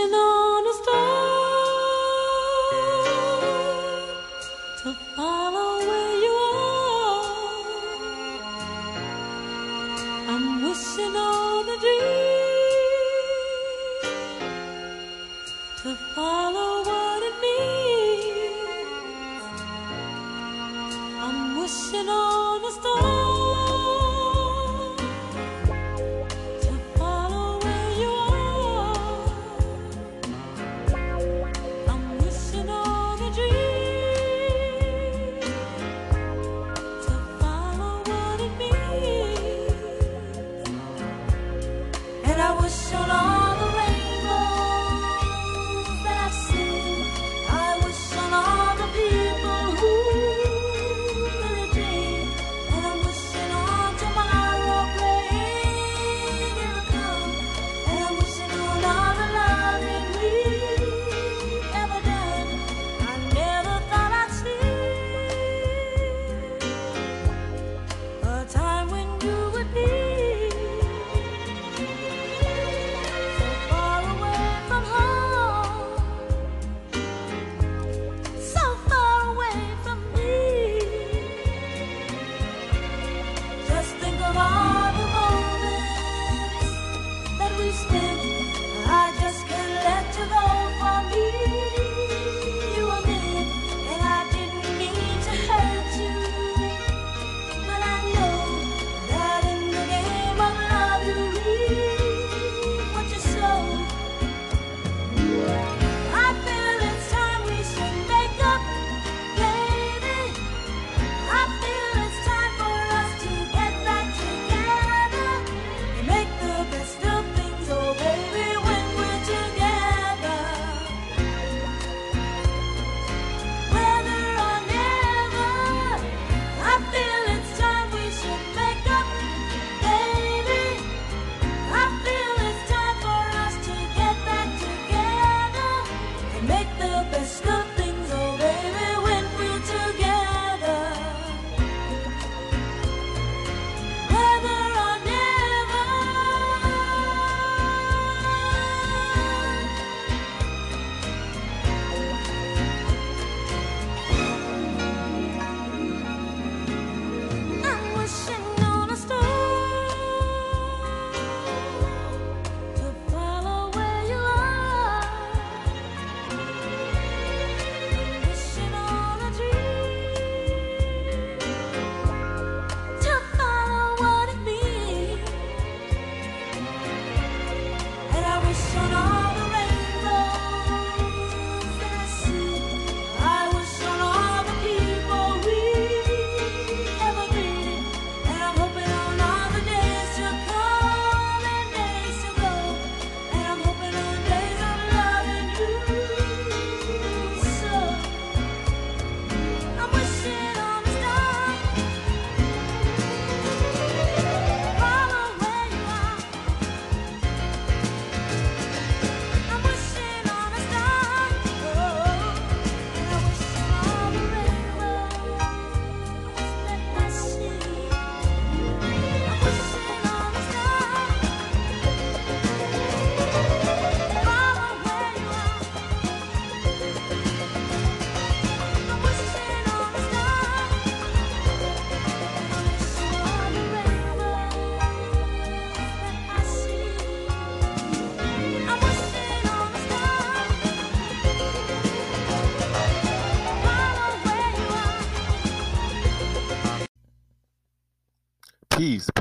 Krishna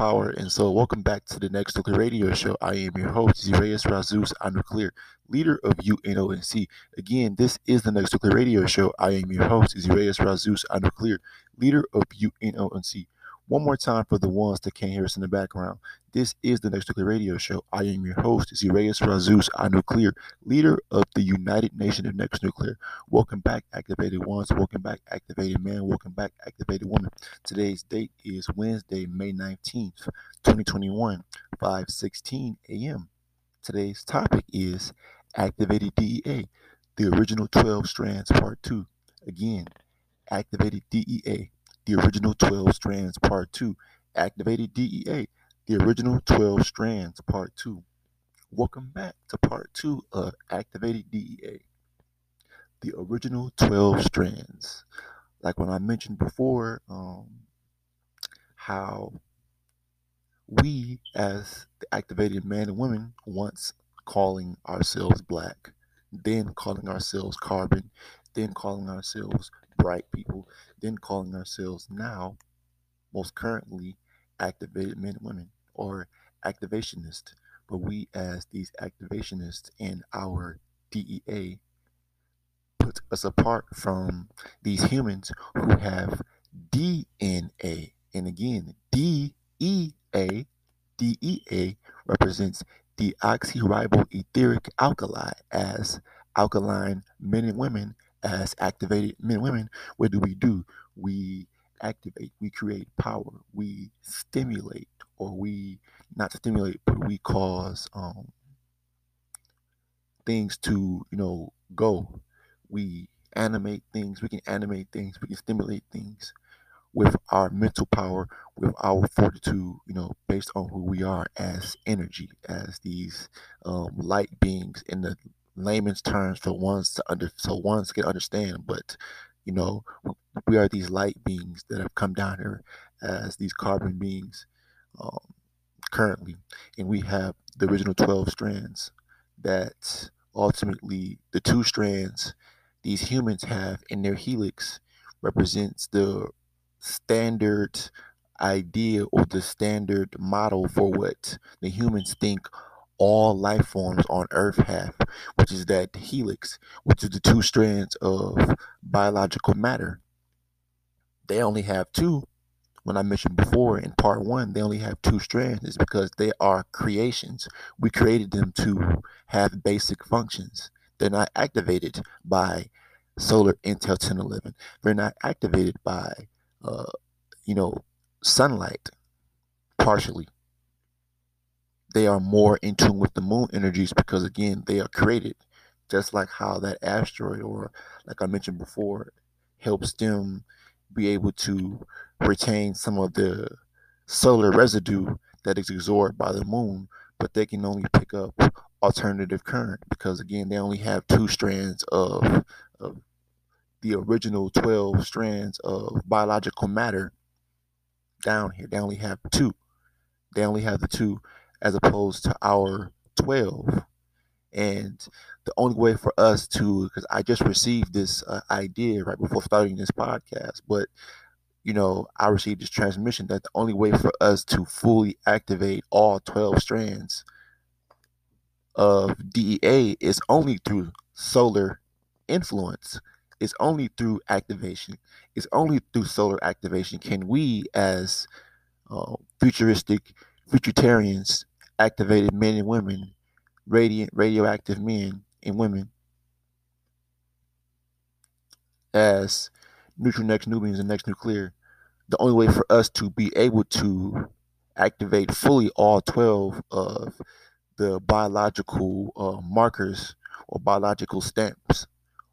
power. And so, welcome back to the Next Nuclear Radio Show. I am your host, Zireus Razus Nuclear, leader of UNONC. Again, this is the Next Nuclear Radio Show. I am your host, Zireus Razus Nuclear, leader of UNONC. One more time for the ones that can't hear us in the background. This is the Next Nuclear Radio Show. I am your host, Zireus Razus Nuclear, leader of the United Nation of Next Nuclear. Welcome back, activated ones. Welcome back, activated man. Welcome back, activated woman. Today's date is Wednesday, May 19th, 2021, 5:16 a.m. Today's topic is Activated DEA, the original 12 strands part 2. Again, Activated DEA, the original 12 strands part 2 activated dea the original 12 strands part 2 welcome back to part 2 of activated dea the original 12 strands. Like when i mentioned before um, how we as the activated man and women once calling ourselves black then calling ourselves carbon then calling ourselves bright people, then calling ourselves now, most currently, activated men and women or activationists. But we, as these activationists and our DEA, put us apart from these humans who have DNA. And again, DEA, DEA represents deoxyriboetheric alkali as alkaline men and women, as activated men women. What do we do? We activate, we create power, we stimulate, or we not stimulate, but we cause um, things to you know go. We animate things. We can animate things. We can stimulate things with our mental power, with our fortitude. You know, based on who we are as energy, as these um, light beings in the layman's terms for ones to under so ones can understand. But you know, we are these light beings that have come down here as these carbon beings um, currently, and we have the original 12 strands that ultimately the two strands these humans have in their helix represents the standard idea or the standard model for what the humans think all life forms on earth have which is that helix which is the two strands of biological matter they only have two when I mentioned before in part one, they only have two strands, is because they are creations. We created them to have basic functions. They're not activated by solar Intel 1011. They're not activated by, uh, you know, sunlight partially. They are more in tune with the moon energies because, again, they are created. Just like how that asteroid, or like I mentioned before, helps them be able to retain some of the solar residue that is absorbed by the moon, but they can only pick up alternative current because again they only have two strands of, of the original 12 strands of biological matter down here. They only have two. They only have the two as opposed to our 12. And the only way for us to, because I just received this uh, idea right before starting this podcast, but you know, I received this transmission that the only way for us to fully activate all 12 strands of DEA is only through solar influence. It's only through activation. It's only through solar activation can we, as uh, futuristic, futuritarians, activated men and women, radiant, radioactive men and women, as neutral next Nubians and next nuclear, the only way for us to be able to activate fully all 12 of the biological uh, markers or biological stamps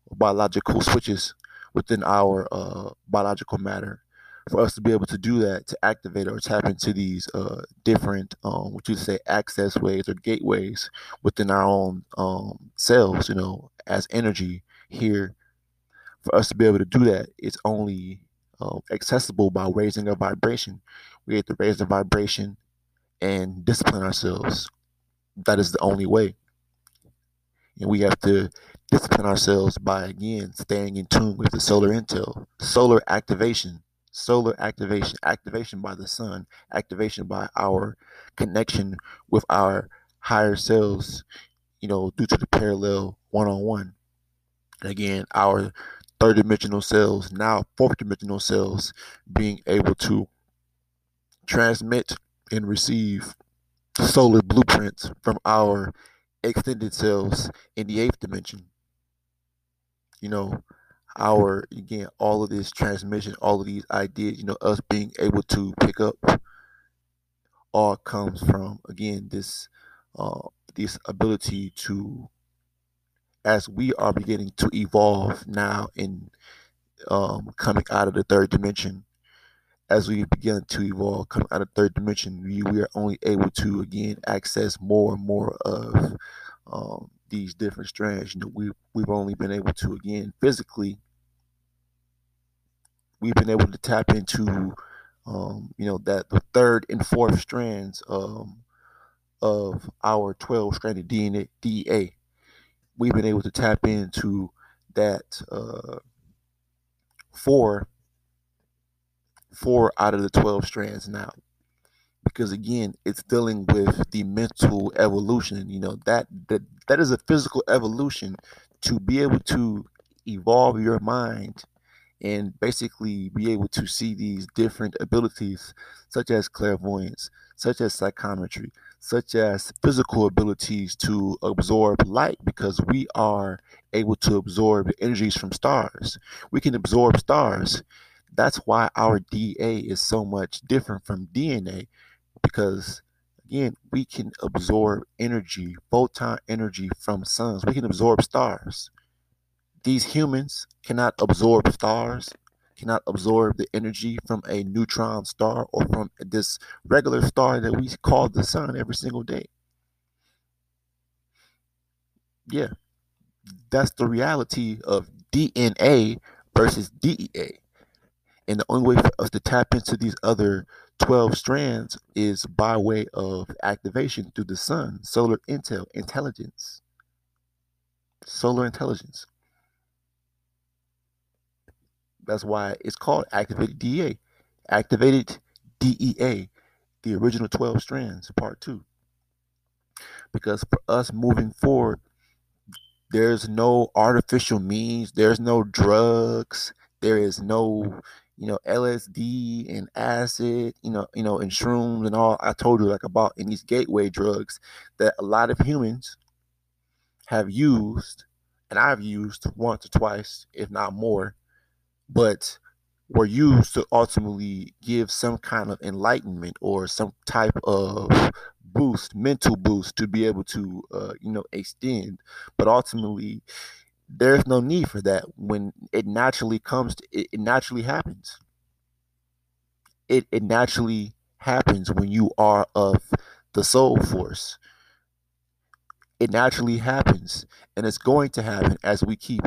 or biological switches within our uh, biological matter for us to be able to do that to activate or tap into these uh, different um, what you say access ways or gateways within our own um, cells you know as energy here for us to be able to do that, it's only uh, accessible by raising our vibration. We have to raise the vibration and discipline ourselves. That is the only way. And we have to discipline ourselves by, again, staying in tune with the solar intel, solar activation, solar activation, activation by the sun, activation by our connection with our higher selves, you know, due to the parallel one on one. Again, our third dimensional cells, now fourth dimensional cells, being able to transmit and receive solar blueprints from our extended cells in the eighth dimension. You know, our again, all of this transmission, all of these ideas, you know, us being able to pick up all comes from again this uh this ability to as we are beginning to evolve now in um, coming out of the third dimension, as we begin to evolve, coming out of third dimension, we, we are only able to again access more and more of um, these different strands. You know, we we've only been able to again physically, we've been able to tap into, um, you know, that the third and fourth strands um, of our twelve stranded DNA. DNA. We've been able to tap into that uh, four four out of the 12 strands now because again it's dealing with the mental evolution you know that that, that is a physical evolution to be able to evolve your mind and basically be able to see these different abilities such as clairvoyance such as psychometry such as physical abilities to absorb light because we are able to absorb energies from stars we can absorb stars that's why our DA is so much different from DNA because again, we can absorb energy, photon energy from suns. We can absorb stars. These humans cannot absorb stars, cannot absorb the energy from a neutron star or from this regular star that we call the sun every single day. Yeah, that's the reality of DNA versus DEA. And the only way for us to tap into these other 12 strands is by way of activation through the sun, solar intel, intelligence. Solar intelligence. That's why it's called activated DEA. Activated DEA, the original 12 strands, part two. Because for us moving forward, there's no artificial means, there's no drugs, there is no you know, LSD and acid, you know, you know, and shrooms and all I told you like about in these gateway drugs that a lot of humans have used, and I've used once or twice, if not more, but were used to ultimately give some kind of enlightenment or some type of boost, mental boost to be able to, uh, you know, extend. But ultimately, there's no need for that when it naturally comes to, it, it naturally happens it, it naturally happens when you are of the soul force it naturally happens and it's going to happen as we keep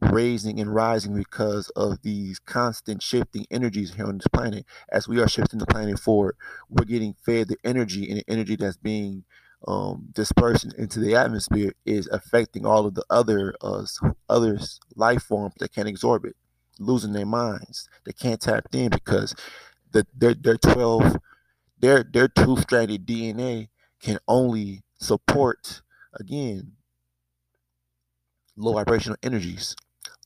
raising and rising because of these constant shifting energies here on this planet as we are shifting the planet forward we're getting fed the energy and the energy that's being um, dispersion into the atmosphere is affecting all of the other uh, other life forms that can't absorb it, losing their minds. They can't tap in because the their their twelve their their two stranded DNA can only support again low vibrational energies.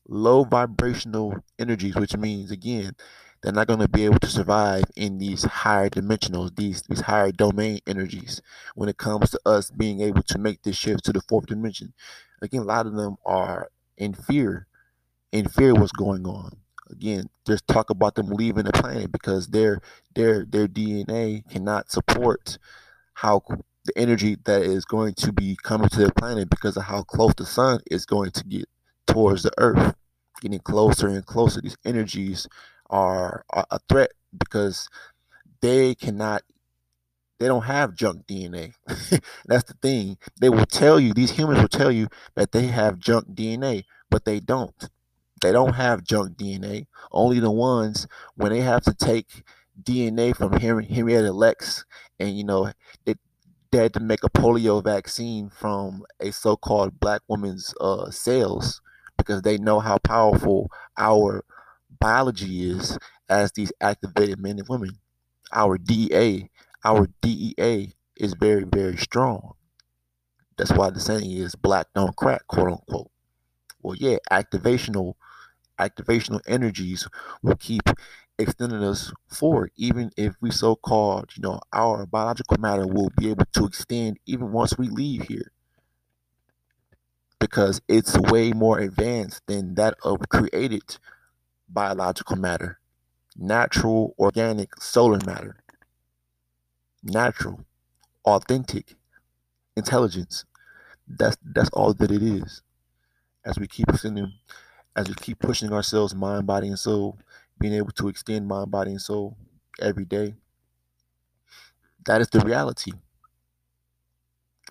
Low vibrational energies, which means again they're not going to be able to survive in these higher dimensionals, these these higher domain energies. When it comes to us being able to make this shift to the fourth dimension, again, a lot of them are in fear, in fear what's going on. Again, just talk about them leaving the planet because their their their DNA cannot support how the energy that is going to be coming to the planet because of how close the sun is going to get towards the earth getting closer and closer these energies are a threat because they cannot they don't have junk DNA. That's the thing. They will tell you, these humans will tell you that they have junk DNA, but they don't. They don't have junk DNA. Only the ones when they have to take DNA from Henrietta Lacks and, you know, they, they had to make a polio vaccine from a so called black woman's uh, cells because they know how powerful our biology is as these activated men and women. Our DEA, our DEA is very, very strong. That's why the saying is black don't crack, quote unquote. Well, yeah, activational activational energies will keep extending us forward, even if we so called, you know, our biological matter will be able to extend even once we leave here. Because it's way more advanced than that of created biological matter, natural, organic, solar matter, natural, authentic intelligence. That's that's all that it is. As we keep sending, as we keep pushing ourselves, mind, body, and soul, being able to extend mind, body, and soul, every day. That is the reality.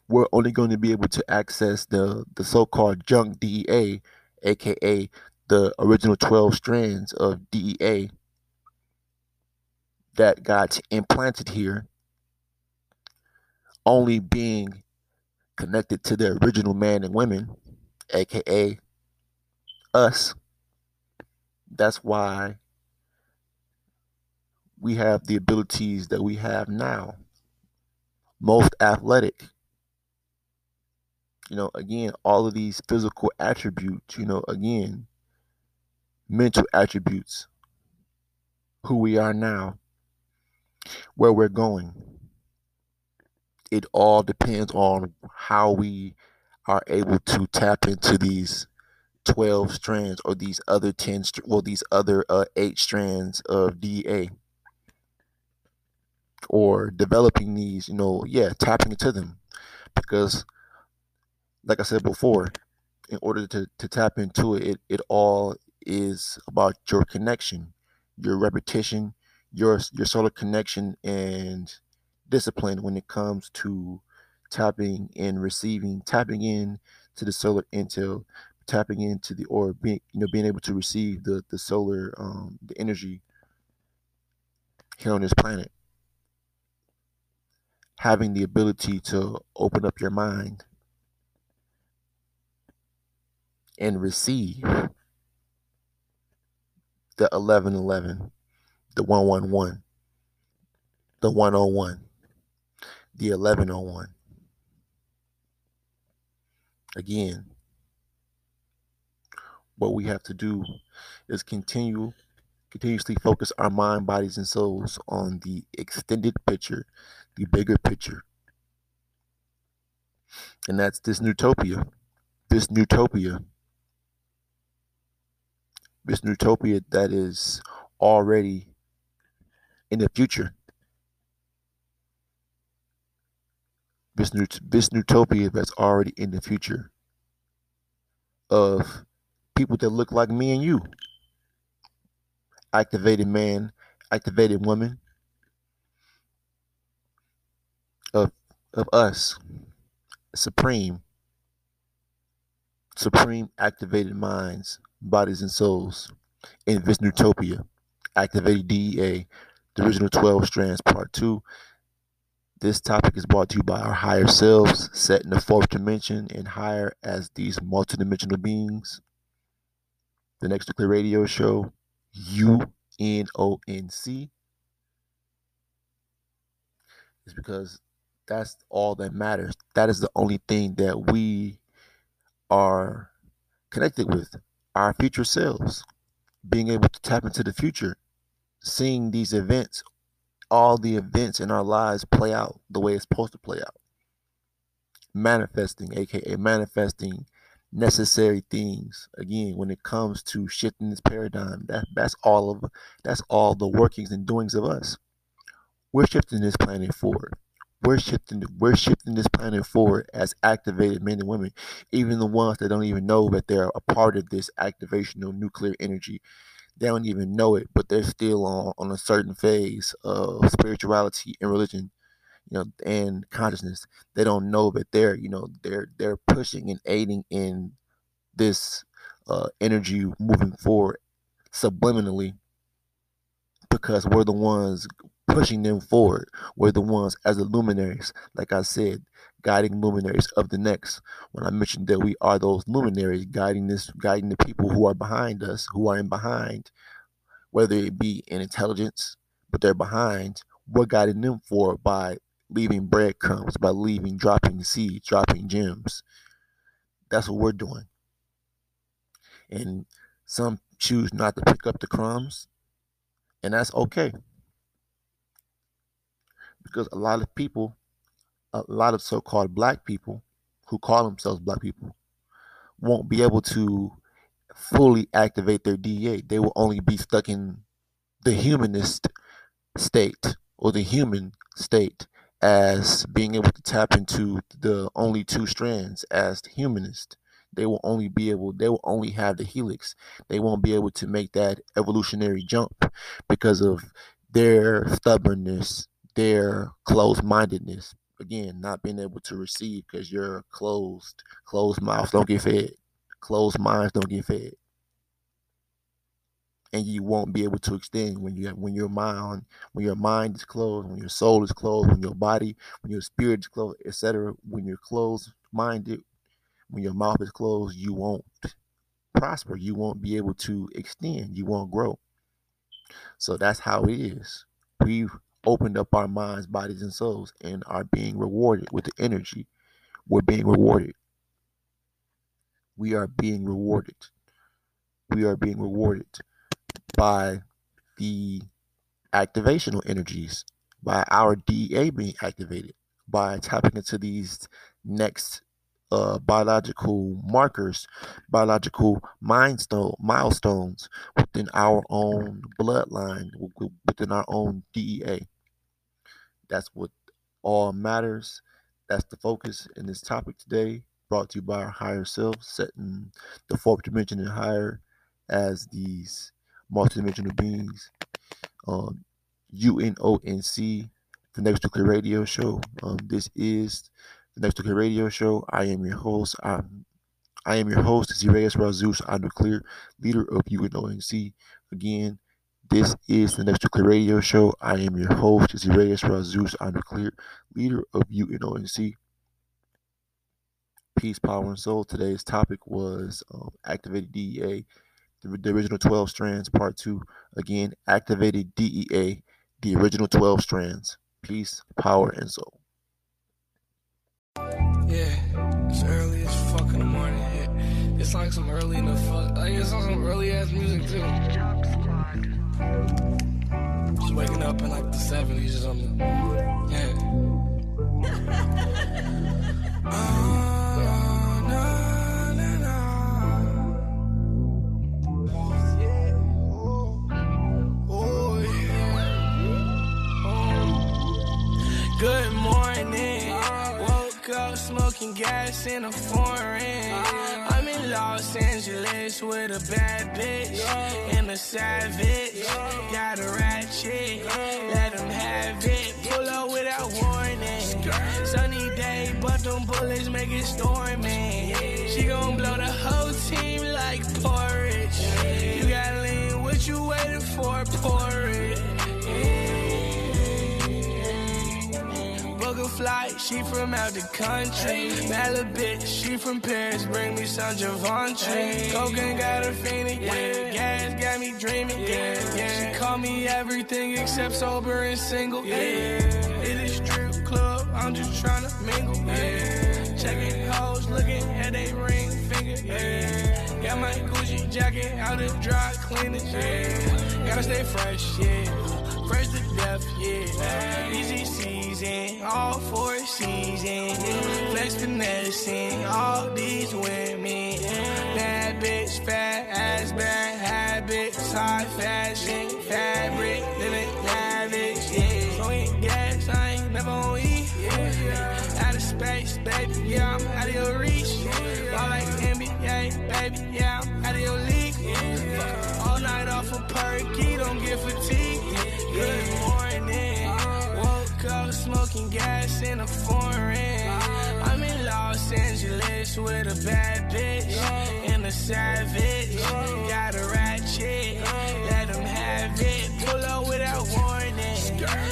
We're only going to be able to access the, the so called junk DEA, aka the original 12 strands of DEA that got implanted here, only being connected to the original man and women, aka us. That's why we have the abilities that we have now. Most athletic. You know, again, all of these physical attributes, you know, again, mental attributes, who we are now, where we're going. It all depends on how we are able to tap into these 12 strands or these other 10 well these other uh, 8 strands of DA or developing these you know yeah tapping into them because like I said before in order to, to tap into it, it it all is about your connection your repetition your your solar connection and discipline when it comes to tapping and receiving tapping in to the solar intel tapping into the or being you know being able to receive the the solar um the energy here on this planet. Having the ability to open up your mind and receive the 1111 the 111 the 101 the 1101 again what we have to do is continue continuously focus our mind, bodies, and souls on the extended picture, the bigger picture. And that's this utopia. This utopia. This utopia that is already in the future. This, this utopia that's already in the future of people that look like me and you. Activated man, activated woman of of us. Supreme. Supreme activated minds, bodies and souls in this utopia. Activated DEA, the original 12 strands, part two. This topic is brought to you by our higher selves, set in the fourth dimension and higher as these multidimensional beings the Next Nuclear Radio Show, U N O N C, is because that's all that matters. That is the only thing that we are connected with our future selves. Being able to tap into the future, seeing these events, all the events in our lives play out the way it's supposed to play out. Manifesting, aka manifesting necessary things again when it comes to shifting this paradigm that that's all of that's all the workings and doings of us we're shifting this planet forward we're shifting we're shifting this planet forward as activated men and women even the ones that don't even know that they're a part of this activational nuclear energy they don't even know it but they're still on, on a certain phase of spirituality and religion you know, and consciousness. They don't know that they're, you know, they're they're pushing and aiding in this uh, energy moving forward subliminally because we're the ones pushing them forward. We're the ones as the luminaries, like I said, guiding luminaries of the next. When I mentioned that we are those luminaries guiding this, guiding the people who are behind us, who are in behind, whether it be in intelligence, but they're behind, we're guiding them forward by leaving breadcrumbs, by leaving, dropping seeds, dropping gems. That's what we're doing. And some choose not to pick up the crumbs, and that's okay. Because a lot of people, a lot of so called black people who call themselves black people, won't be able to fully activate their DA. They will only be stuck in the humanist state or the human state as being able to tap into the only two strands as the humanist they will only be able they will only have the helix they won't be able to make that evolutionary jump because of their stubbornness, their closed mindedness. Again, not being able to receive because you're closed. Closed mouths don't get fed. Closed minds don't get fed. And you won't be able to extend when you when your mind when your mind is closed, when your soul is closed, when your body, when your spirit is closed, etc. When you're closed minded, when your mouth is closed, you won't prosper. You won't be able to extend. You won't grow. So that's how it is. We've opened up our minds, bodies, and souls and are being rewarded with the energy. We're being rewarded. We are being rewarded. We are being rewarded by the activational energies, by our DEA being activated, by tapping into these next uh, biological markers, biological milestone, milestones within our own bloodline, within our own DEA. That's what all matters. That's the focus in this topic today, brought to you by our higher self, setting the fourth dimension and higher as these multidimensional beings. Um, UNONC, the Next Nuclear Radio Show. Um, this is the Next Nuclear Radio Show. I am your host. I'm, I am your host, Zirayas Razus, I'm the clear leader of UNONC. Again, this is the Next Nuclear Radio Show. I am your host, Zirayas Razus, I'm Nuclear, leader of UNONC. Peace, Power, and Soul. Today's topic was um, Activated DEA, the, the original 12 strands, part two. Again, Activated DEA, the original 12 strands. Peace, Power, and Soul. Yeah, it's early as fuck in the morning. It's like some early in the fuck. Like it's some early ass music too. Just waking up in like the 70s or something. Yeah. Oh, no. Oh, yeah. Good morning. Woke up smoking gas in a foreign. Los Angeles with a bad bitch and a savage. Got a ratchet, let him have it. Pull up without warning. Sunny day, but them bullets make it stormy. She gon' blow the whole team like porridge. You got lean, what you waiting for? Pour it. Flight, she from out the country. Bad little bitch, she from Paris, bring me some Javante. Cocaine got her feeling, yeah. Gas got me dreaming, yeah. yeah. She call me everything except sober and single, yeah. It is strip club, I'm just tryna mingle, yeah. Checking hoes, looking at they ring finger, yeah. Got my Gucci jacket out of dry cleaners, yeah. Gotta stay fresh, yeah. Fresh to death, yeah. Easy season, all four seasons. Flex finessing, all these women. Bad bitch, fat ass, bad habits. High fashion, fabric, living lavish, yeah. Throwing gas, I ain't never on E, yeah. Out of space, baby, yeah, I'm out of your reach. Ball like NBA, baby, yeah, I'm out of your league. All night off a perky, don't get With a bad bitch and a savage. Got a ratchet, let him have it. Pull up without warning.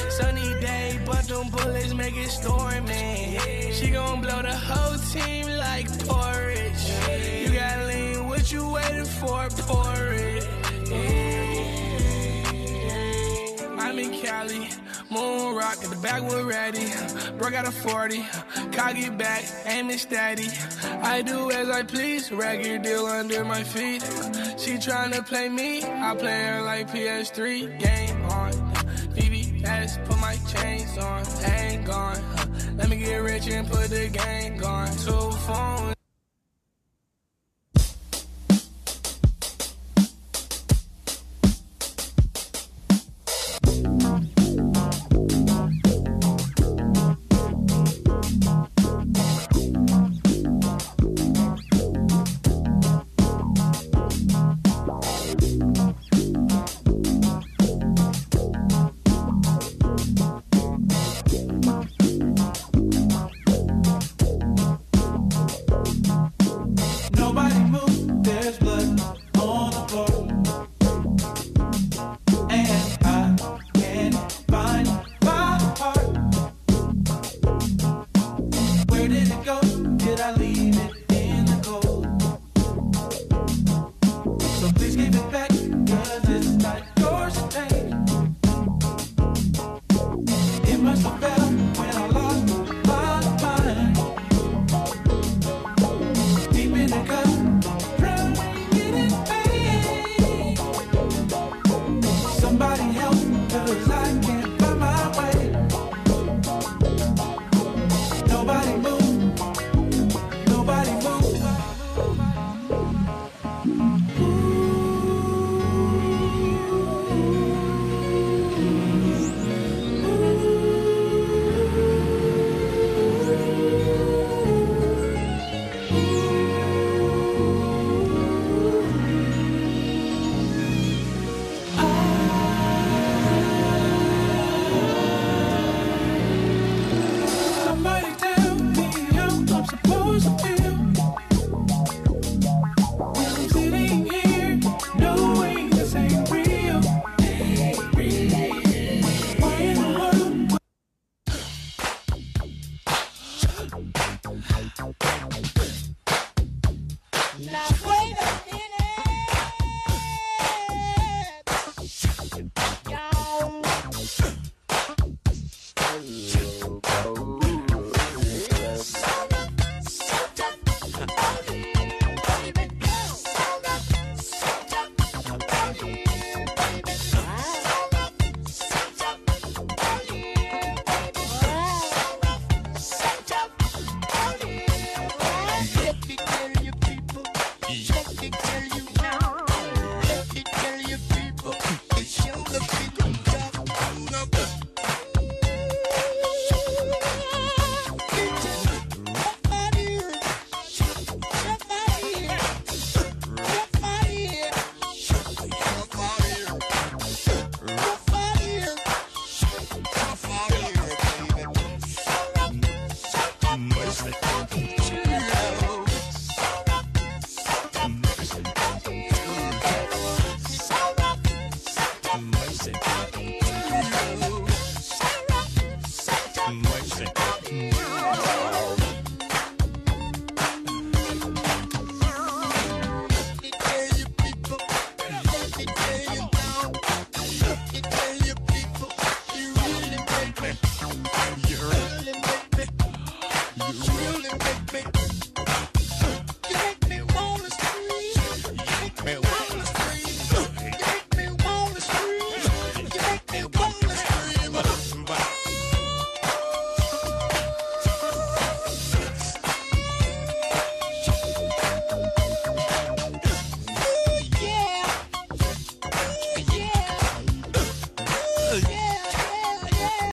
Sunny day, but them bullets make it stormy. She gon' blow the whole team like porridge. You got to lean, what you waiting for? Pour it. I'm in Cali, moon rock at the backwood ready. Bro got a 40, cock it back, aim it steady. I do as I please, record deal under my feet. She tryna play me, I play her like PS3. Game on, VVS, put my chains on, ain't gone. Let me get rich and put the gang on. Two phones.